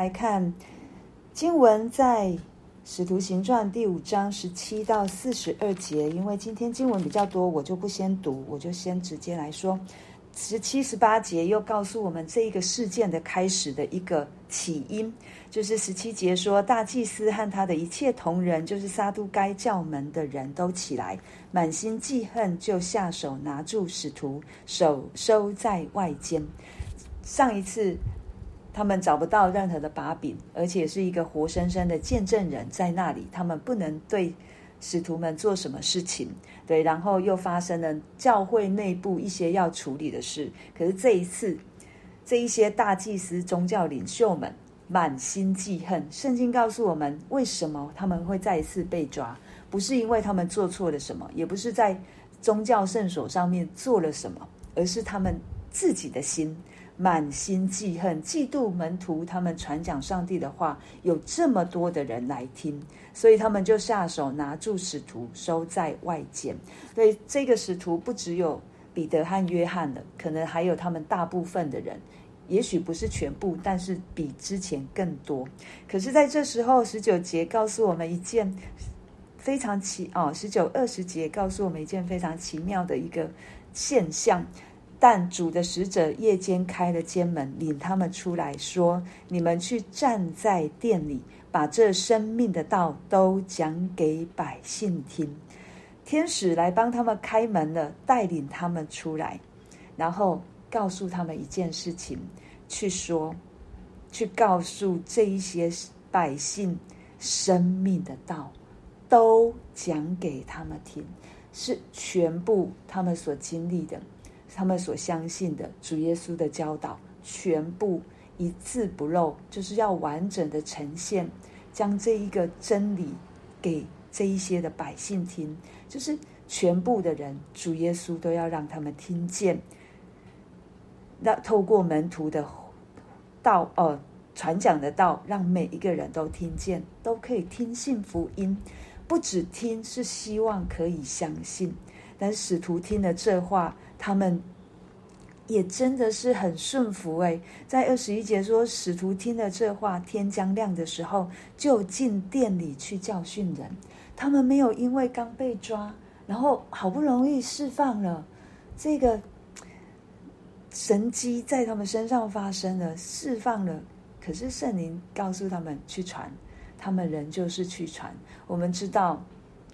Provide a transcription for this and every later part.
来看经文，在《使徒行传》第五章十七到四十二节。因为今天经文比较多，我就不先读，我就先直接来说。十七、十八节又告诉我们这一个事件的开始的一个起因，就是十七节说，大祭司和他的一切同人，就是撒都该教门的人都起来，满心记恨，就下手拿住使徒，手收在外间。上一次他们找不到任何的把柄，而且是一个活生生的见证人在那里，他们不能对。使徒们做什么事情？对，然后又发生了教会内部一些要处理的事。可是这一次，这一些大祭司、宗教领袖们满心记恨。圣经告诉我们，为什么他们会再一次被抓？不是因为他们做错了什么，也不是在宗教圣所上面做了什么，而是他们自己的心。满心记恨，嫉妒门徒，他们传讲上帝的话，有这么多的人来听，所以他们就下手拿住使徒，收在外间。所以这个使徒不只有彼得和约翰的，可能还有他们大部分的人，也许不是全部，但是比之前更多。可是，在这时候，十九节告诉我们一件非常奇哦，十九二十节告诉我们一件非常奇妙的一个现象。但主的使者夜间开了监门，领他们出来，说：“你们去站在殿里，把这生命的道都讲给百姓听。”天使来帮他们开门了，带领他们出来，然后告诉他们一件事情：去说，去告诉这一些百姓，生命的道都讲给他们听，是全部他们所经历的。他们所相信的主耶稣的教导，全部一字不漏，就是要完整的呈现，将这一个真理给这一些的百姓听，就是全部的人，主耶稣都要让他们听见。那透过门徒的道，呃，传讲的道，让每一个人都听见，都可以听信福音。不只听，是希望可以相信。但使徒听了这话。他们也真的是很顺服诶，在二十一节说，使徒听了这话，天将亮的时候，就进店里去教训人。他们没有因为刚被抓，然后好不容易释放了，这个神迹在他们身上发生了，释放了。可是圣灵告诉他们去传，他们仍旧是去传。我们知道。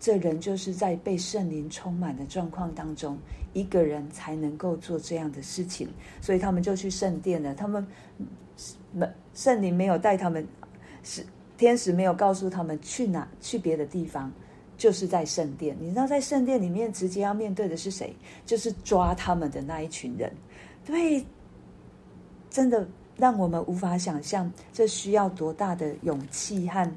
这人就是在被圣灵充满的状况当中，一个人才能够做这样的事情，所以他们就去圣殿了。他们圣灵没有带他们，是天使没有告诉他们去哪，去别的地方，就是在圣殿。你知道，在圣殿里面直接要面对的是谁？就是抓他们的那一群人。对，真的让我们无法想象，这需要多大的勇气和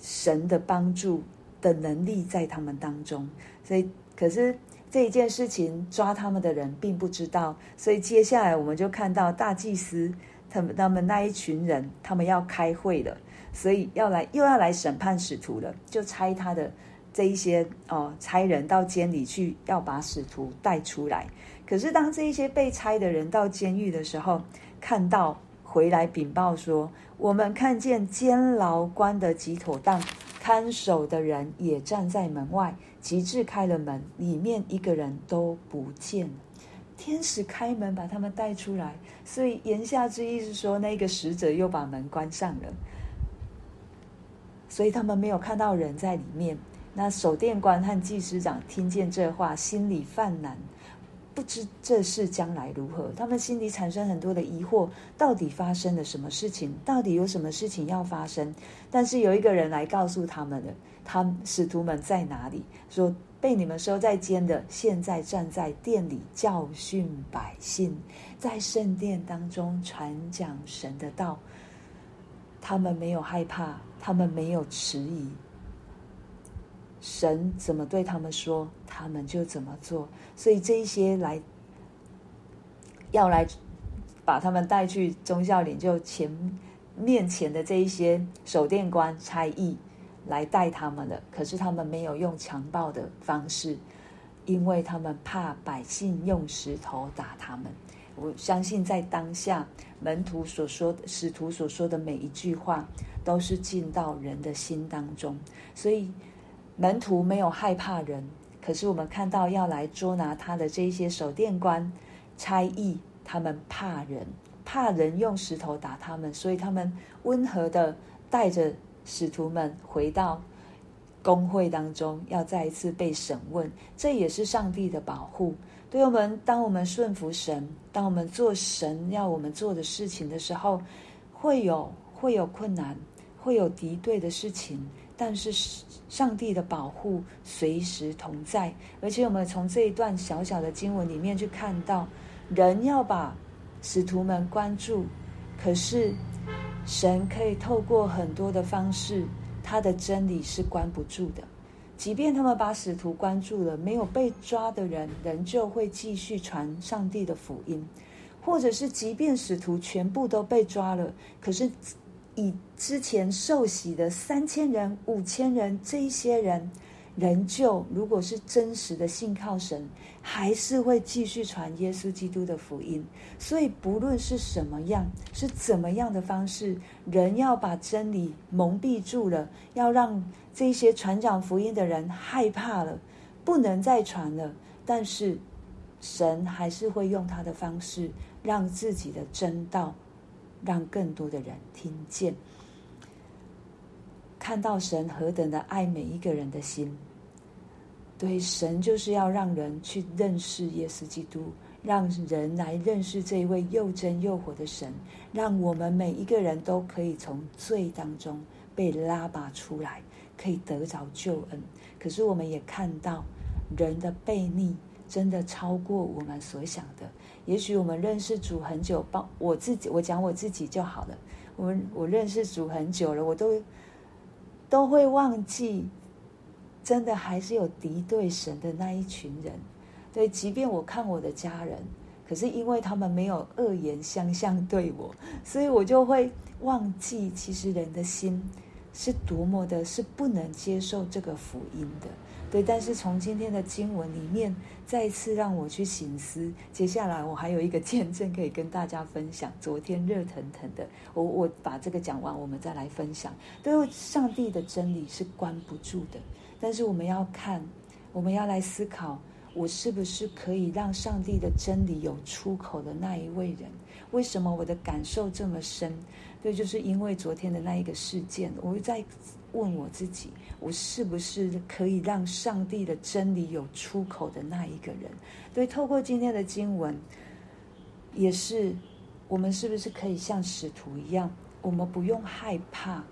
神的帮助。的能力在他们当中，所以可是这一件事情抓他们的人并不知道，所以接下来我们就看到大祭司他们他们那一群人，他们要开会了，所以要来又要来审判使徒了，就差他的这一些哦差人到监里去，要把使徒带出来。可是当这一些被差的人到监狱的时候，看到回来禀报说，我们看见监牢关得极妥当。看守的人也站在门外，极致开了门，里面一个人都不见了。天使开门把他们带出来，所以言下之意是说，那个使者又把门关上了，所以他们没有看到人在里面。那守殿官和祭司长听见这话，心里犯难。不知这事将来如何，他们心里产生很多的疑惑：到底发生了什么事情？到底有什么事情要发生？但是有一个人来告诉他们了，他们使徒们在哪里？说被你们收在监的，现在站在殿里教训百姓，在圣殿当中传讲神的道。他们没有害怕，他们没有迟疑。神怎么对他们说，他们就怎么做。所以这一些来要来把他们带去宗教领袖前面前的这一些守殿官差役来带他们的，可是他们没有用强暴的方式，因为他们怕百姓用石头打他们，我相信在当下门徒所说的、使徒所说的每一句话，都是进到人的心当中。所以门徒没有害怕人，可是我们看到要来捉拿他的这些守殿官、差役，他们怕人，怕人用石头打他们，所以他们温和的带着使徒们回到。公会当中要再一次被审问，这也是上帝的保护。对我们，当我们顺服神，当我们做神要我们做的事情的时候，会有会有困难，会有敌对的事情，但是上帝的保护随时同在。而且我们从这一段小小的经文里面去看到，人要把使徒们关住，可是神可以透过很多的方式。他的真理是关不住的，即便他们把使徒关住了，没有被抓的人仍旧会继续传上帝的福音；或者是即便使徒全部都被抓了，可是以之前受洗的三千人、五千人这一些人。仍旧，如果是真实的信靠神，还是会继续传耶稣基督的福音。所以，不论是什么样，是怎么样的方式，人要把真理蒙蔽住了，要让这些传讲福音的人害怕了，不能再传了。但是，神还是会用他的方式，让自己的真道，让更多的人听见，看到神何等的爱每一个人的心。对，神就是要让人去认识耶稣基督，让人来认识这一位又真又活的神，让我们每一个人都可以从罪当中被拉拔出来，可以得着救恩。可是我们也看到，人的悖逆真的超过我们所想的。也许我们认识主很久，帮我自己，我讲我自己就好了。我们我认识主很久了，我都都会忘记。真的还是有敌对神的那一群人，对，即便我看我的家人，可是因为他们没有恶言相向对我，所以我就会忘记，其实人的心是多么的，是不能接受这个福音的，对。但是从今天的经文里面，再次让我去省思。接下来我还有一个见证可以跟大家分享。昨天热腾腾的，我我把这个讲完，我们再来分享。对，上帝的真理是关不住的。但是我们要看，我们要来思考，我是不是可以让上帝的真理有出口的那一位人？为什么我的感受这么深？对，就是因为昨天的那一个事件，我在问我自己，我是不是可以让上帝的真理有出口的那一个人？对，透过今天的经文，也是我们是不是可以像使徒一样，我们不用害怕。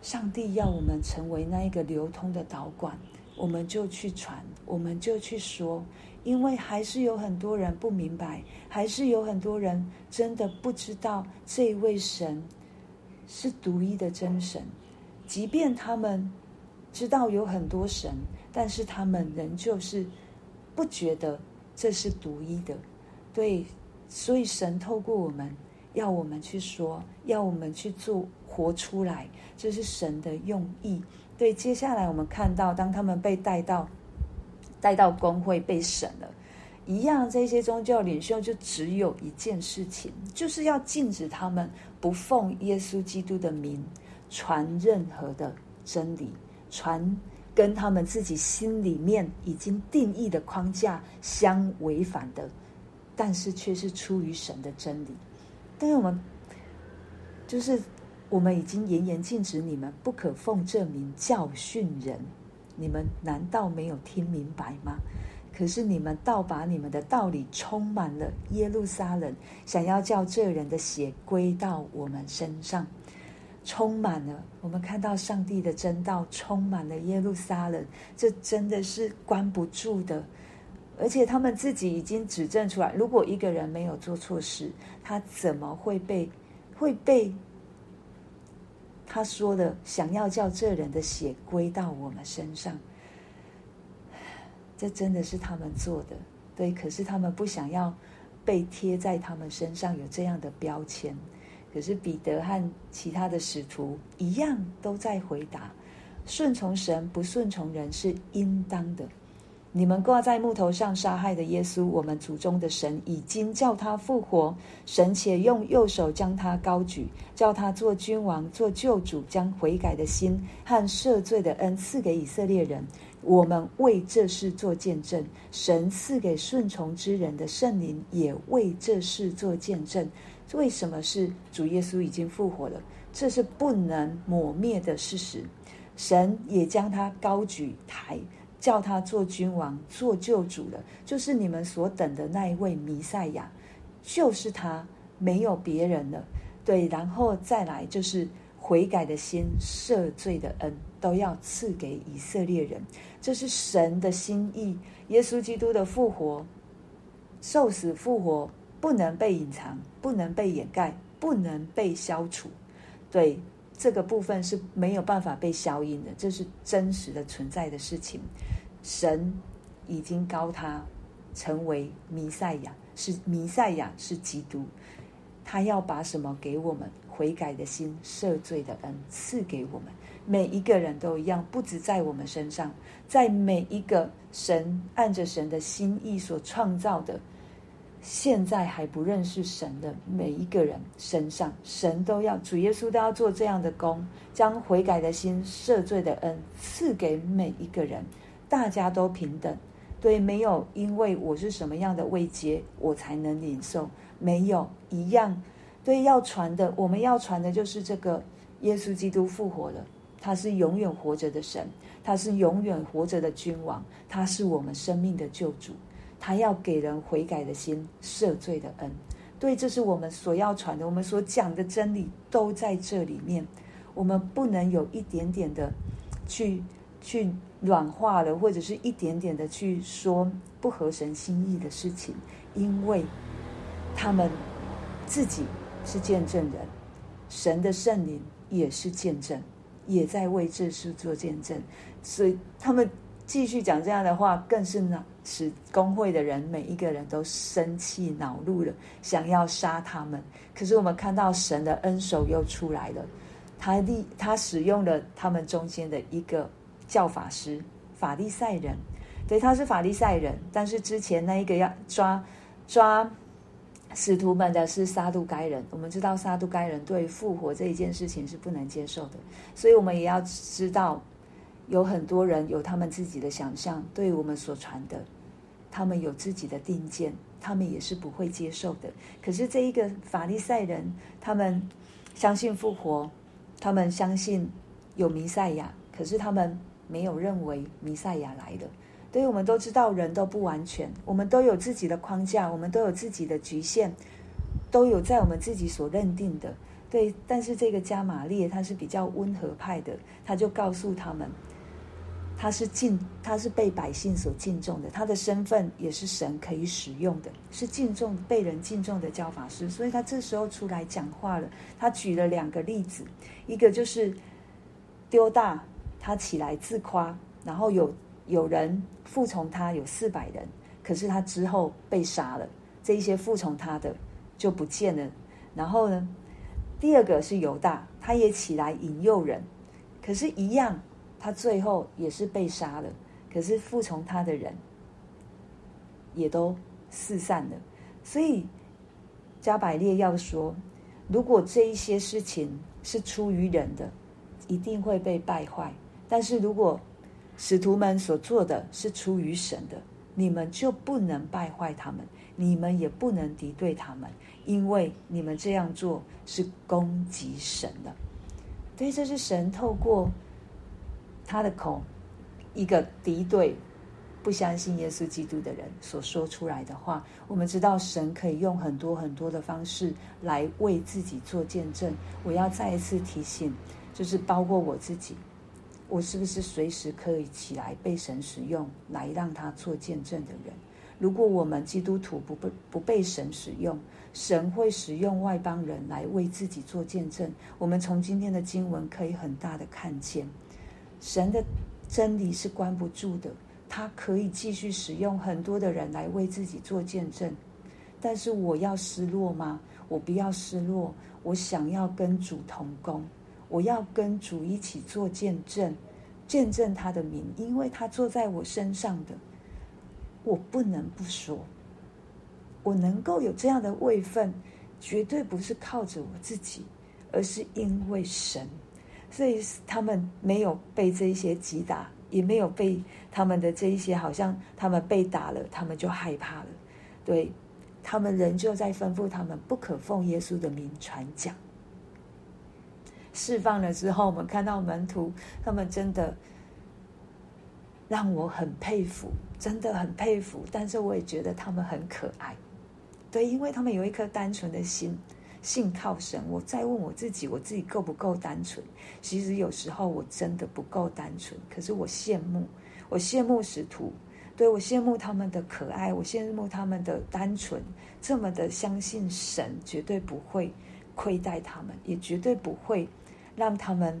上帝要我们成为那一个流通的导管，我们就去传，我们就去说，因为还是有很多人不明白，还是有很多人真的不知道这一位神是独一的真神。即便他们知道有很多神，但是他们仍旧是不觉得这是独一的。对，所以神透过我们，要我们去说，要我们去做。活出来，这是神的用意。对，接下来我们看到，当他们被带到带到公会被审了，一样，这些宗教领袖就只有一件事情，就是要禁止他们不奉耶稣基督的名传任何的真理，传跟他们自己心里面已经定义的框架相违反的，但是却是出于神的真理。但是我们就是。我们已经严严禁止你们不可奉这名教训人，你们难道没有听明白吗？可是你们倒把你们的道理充满了耶路撒冷，想要叫这人的血归到我们身上，充满了。我们看到上帝的真道充满了耶路撒冷，这真的是关不住的。而且他们自己已经指证出来，如果一个人没有做错事，他怎么会被会被？他说的想要叫这人的血归到我们身上，这真的是他们做的，对。可是他们不想要被贴在他们身上有这样的标签。可是彼得和其他的使徒一样，都在回答：顺从神，不顺从人是应当的。你们挂在木头上杀害的耶稣，我们祖宗的神已经叫他复活，神且用右手将他高举，叫他做君王、做救主，将悔改的心和赦罪的恩赐给以色列人。我们为这事做见证，神赐给顺从之人的圣灵也为这事做见证。为什么是主耶稣已经复活了？这是不能抹灭的事实。神也将他高举抬。叫他做君王、做救主的，就是你们所等的那一位弥赛亚，就是他，没有别人了。对，然后再来就是悔改的心、赦罪的恩，都要赐给以色列人。这是神的心意。耶稣基督的复活、受死复活，不能被隐藏，不能被掩盖，不能被消除。对。这个部分是没有办法被消音的，这是真实的存在的事情。神已经高他成为弥赛亚，是弥赛亚，是基督。他要把什么给我们？悔改的心、赦罪的恩赐给我们。每一个人都一样，不止在我们身上，在每一个神按着神的心意所创造的。现在还不认识神的每一个人身上，神都要主耶稣都要做这样的工，将悔改的心、赦罪的恩赐给每一个人，大家都平等。对，没有因为我是什么样的位阶，我才能领受，没有一样。对，要传的，我们要传的就是这个耶稣基督复活了，他是永远活着的神，他是永远活着的君王，他是我们生命的救主。他要给人悔改的心、赦罪的恩，对，这是我们所要传的，我们所讲的真理都在这里面。我们不能有一点点的去去软化了，或者是一点点的去说不合神心意的事情，因为他们自己是见证人，神的圣灵也是见证，也在为这事做见证，所以他们。继续讲这样的话，更是呢，使公会的人每一个人都生气恼怒了，想要杀他们。可是我们看到神的恩手又出来了，他立他使用了他们中间的一个教法师法利赛人，对，他是法利赛人，但是之前那一个要抓抓使徒们的是撒都该人。我们知道撒都该人对复活这一件事情是不能接受的，所以我们也要知道。有很多人有他们自己的想象，对我们所传的，他们有自己的定见，他们也是不会接受的。可是这一个法利赛人，他们相信复活，他们相信有弥赛亚，可是他们没有认为弥赛亚来了。对，我们都知道人都不完全，我们都有自己的框架，我们都有自己的局限，都有在我们自己所认定的。对，但是这个加玛列他是比较温和派的，他就告诉他们。他是敬，他是被百姓所敬重的，他的身份也是神可以使用的，是敬重、被人敬重的教法师。所以他这时候出来讲话了。他举了两个例子，一个就是丢大，他起来自夸，然后有有人服从他，有四百人，可是他之后被杀了，这一些服从他的就不见了。然后呢，第二个是犹大，他也起来引诱人，可是，一样。他最后也是被杀了，可是服从他的人也都四散了。所以加百列要说，如果这一些事情是出于人的，一定会被败坏；但是如果使徒们所做的是出于神的，你们就不能败坏他们，你们也不能敌对他们，因为你们这样做是攻击神的。所以这是神透过。他的口，一个敌对、不相信耶稣基督的人所说出来的话，我们知道神可以用很多很多的方式来为自己做见证。我要再一次提醒，就是包括我自己，我是不是随时可以起来被神使用，来让他做见证的人？如果我们基督徒不被不被神使用，神会使用外邦人来为自己做见证。我们从今天的经文可以很大的看见。神的真理是关不住的，他可以继续使用很多的人来为自己做见证。但是我要失落吗？我不要失落，我想要跟主同工，我要跟主一起做见证，见证他的名，因为他坐在我身上的，我不能不说，我能够有这样的位分，绝对不是靠着我自己，而是因为神。所以他们没有被这一些击打，也没有被他们的这一些，好像他们被打了，他们就害怕了。对，他们仍旧在吩咐他们不可奉耶稣的名传讲。释放了之后，我们看到门徒，他们真的让我很佩服，真的很佩服。但是我也觉得他们很可爱，对，因为他们有一颗单纯的心。信靠神，我再问我自己，我自己够不够单纯？其实有时候我真的不够单纯。可是我羡慕，我羡慕使徒，对，我羡慕他们的可爱，我羡慕他们的单纯，这么的相信神，绝对不会亏待他们，也绝对不会让他们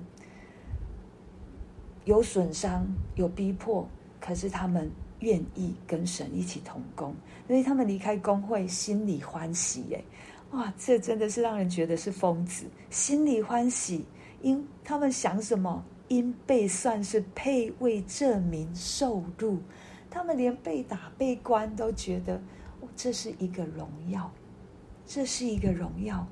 有损伤、有逼迫。可是他们愿意跟神一起同工，因为他们离开工会，心里欢喜耶。哇，这真的是让人觉得是疯子，心里欢喜，因他们想什么？因被算是配为这名受辱，他们连被打、被关都觉得，哦，这是一个荣耀，这是一个荣耀。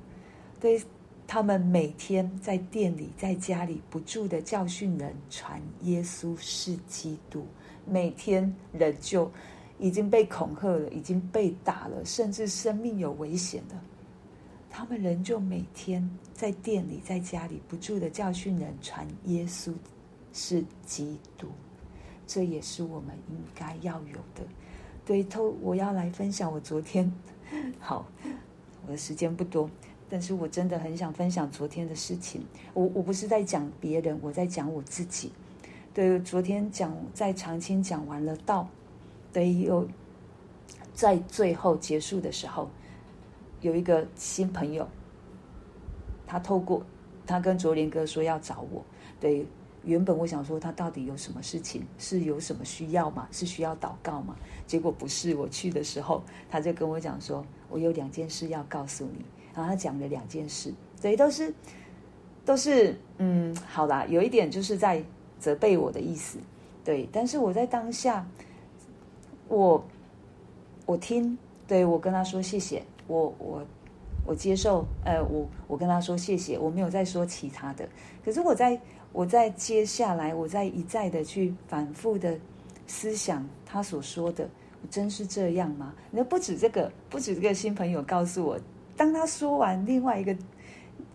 对，他们每天在店里、在家里不住的教训人，传耶稣是基督，每天人就已经被恐吓了，已经被打了，甚至生命有危险的。他们仍旧每天在店里、在家里不住的教训人，传耶稣是基督，这也是我们应该要有的。对，偷我要来分享我昨天，好，我的时间不多，但是我真的很想分享昨天的事情。我我不是在讲别人，我在讲我自己。对，昨天讲在长青讲完了道，对，又在最后结束的时候。有一个新朋友，他透过他跟卓连哥说要找我。对，原本我想说他到底有什么事情，是有什么需要吗？是需要祷告吗？结果不是。我去的时候，他就跟我讲说，我有两件事要告诉你。然后他讲了两件事，对，都是都是嗯，好啦，有一点就是在责备我的意思，对。但是我在当下，我我听，对，我跟他说谢谢。我我我接受，呃，我我跟他说谢谢，我没有再说其他的。可是我在我在接下来，我在一再的去反复的思想他所说的，真是这样吗？那不止这个，不止这个新朋友告诉我，当他说完另外一个，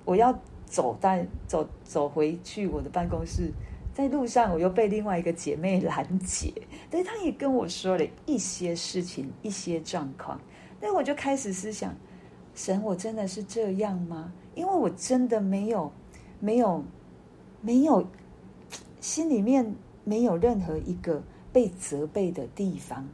我要走，但走走回去我的办公室，在路上我又被另外一个姐妹拦截，对，他也跟我说了一些事情，一些状况。那我就开始思想，神，我真的是这样吗？因为我真的没有，没有，没有，心里面没有任何一个被责备的地方。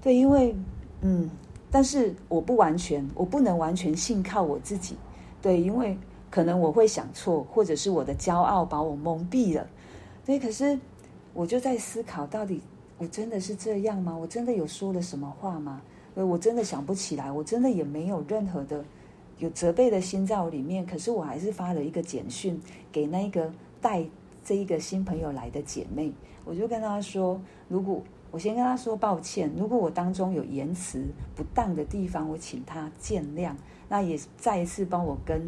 对，因为，嗯，但是我不完全，我不能完全信靠我自己。对，因为可能我会想错，或者是我的骄傲把我蒙蔽了。对，可是我就在思考，到底我真的是这样吗？我真的有说了什么话吗？所以我真的想不起来，我真的也没有任何的有责备的心在我里面。可是我还是发了一个简讯给那一个带这一个新朋友来的姐妹，我就跟她说：如果我先跟她说抱歉，如果我当中有言辞不当的地方，我请她见谅。那也再一次帮我跟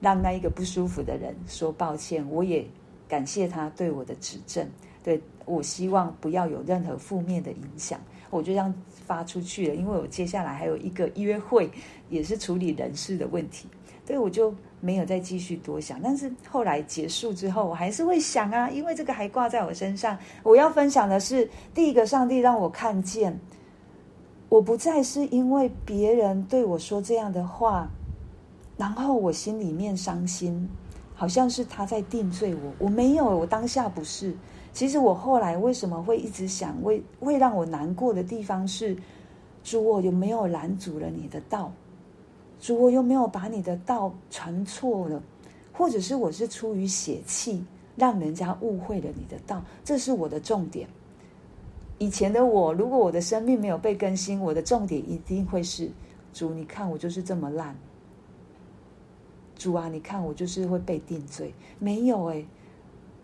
让那一个不舒服的人说抱歉。我也感谢他对我的指正，对，我希望不要有任何负面的影响。我就这样发出去了，因为我接下来还有一个约会，也是处理人事的问题，所以我就没有再继续多想。但是后来结束之后，我还是会想啊，因为这个还挂在我身上。我要分享的是，第一个，上帝让我看见，我不再是因为别人对我说这样的话，然后我心里面伤心，好像是他在定罪我。我没有，我当下不是。其实我后来为什么会一直想，为会让我难过的地方是，主，我有没有拦阻了你的道？主，我有没有把你的道传错了？或者是我是出于血气，让人家误会了你的道？这是我的重点。以前的我，如果我的生命没有被更新，我的重点一定会是：主，你看我就是这么烂。主啊，你看我就是会被定罪。没有诶。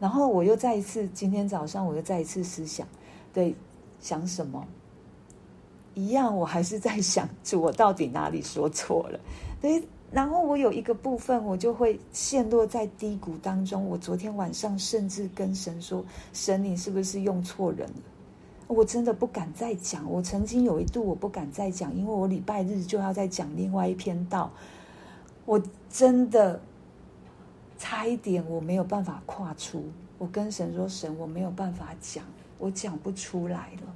然后我又再一次，今天早上我又再一次思想，对，想什么？一样，我还是在想，我到底哪里说错了？对，然后我有一个部分，我就会陷落在低谷当中。我昨天晚上甚至跟神说：“神，你是不是用错人了？”我真的不敢再讲。我曾经有一度我不敢再讲，因为我礼拜日就要再讲另外一篇道。我真的差一点我没有办法跨出。我跟神说：“神，我没有办法讲，我讲不出来了。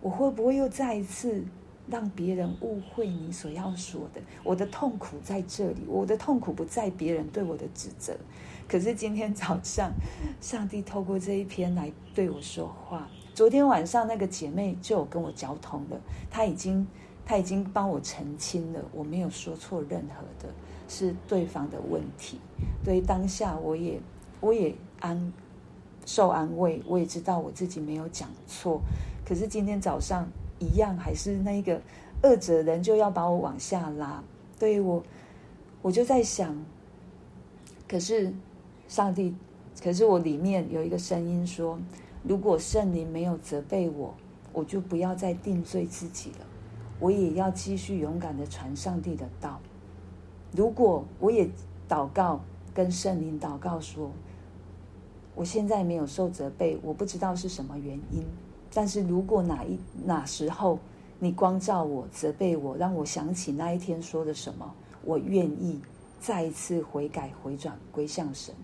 我会不会又再一次让别人误会你所要说的？我的痛苦在这里，我的痛苦不在别人对我的指责。可是今天早上，上帝透过这一篇来对我说话。”昨天晚上那个姐妹就有跟我交通了，她已经她已经帮我澄清了，我没有说错任何的，是对方的问题。对，当下我也我也安受安慰，我也知道我自己没有讲错。可是今天早上一样，还是那个恶者人就要把我往下拉。对，我我就在想，可是上帝，可是我里面有一个声音说。如果圣灵没有责备我，我就不要再定罪自己了。我也要继续勇敢地传上帝的道。如果我也祷告，跟圣灵祷告说，我现在没有受责备，我不知道是什么原因。但是如果哪一哪时候你光照我、责备我，让我想起那一天说的什么，我愿意再一次悔改、回转、归向神。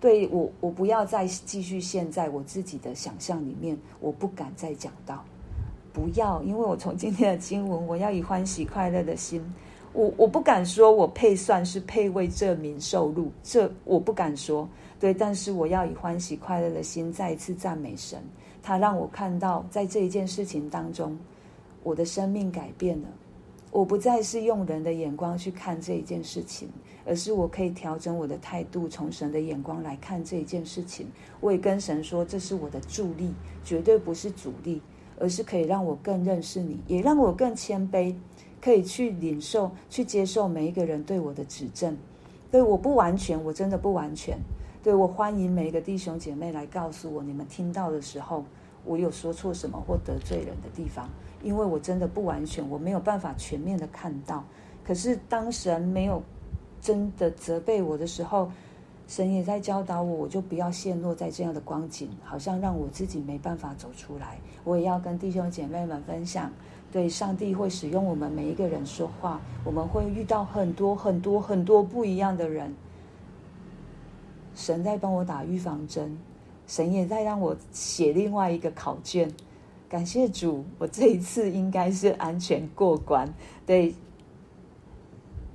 对我，我不要再继续陷在我自己的想象里面，我不敢再讲到，不要，因为我从今天的经文，我要以欢喜快乐的心，我我不敢说我配算是配为这民受禄，这我不敢说，对，但是我要以欢喜快乐的心再一次赞美神，他让我看到在这一件事情当中，我的生命改变了。我不再是用人的眼光去看这一件事情，而是我可以调整我的态度，从神的眼光来看这一件事情。我也跟神说，这是我的助力，绝对不是阻力，而是可以让我更认识你，也让我更谦卑，可以去领受、去接受每一个人对我的指正。对，我不完全，我真的不完全。对，我欢迎每一个弟兄姐妹来告诉我，你们听到的时候，我有说错什么或得罪人的地方。因为我真的不完全，我没有办法全面的看到。可是当神没有真的责备我的时候，神也在教导我，我就不要陷落在这样的光景，好像让我自己没办法走出来。我也要跟弟兄姐妹们分享，对，上帝会使用我们每一个人说话，我们会遇到很多很多很多不一样的人。神在帮我打预防针，神也在让我写另外一个考卷。感谢主，我这一次应该是安全过关。对，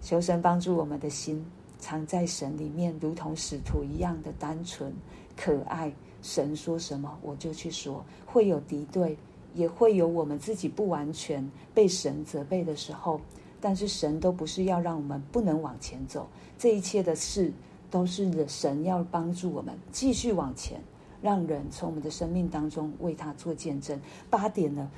求神帮助我们的心藏在神里面，如同使徒一样的单纯可爱。神说什么，我就去说。会有敌对，也会有我们自己不完全被神责备的时候，但是神都不是要让我们不能往前走。这一切的事都是神要帮助我们继续往前。让人从我们的生命当中为他做见证。八点了，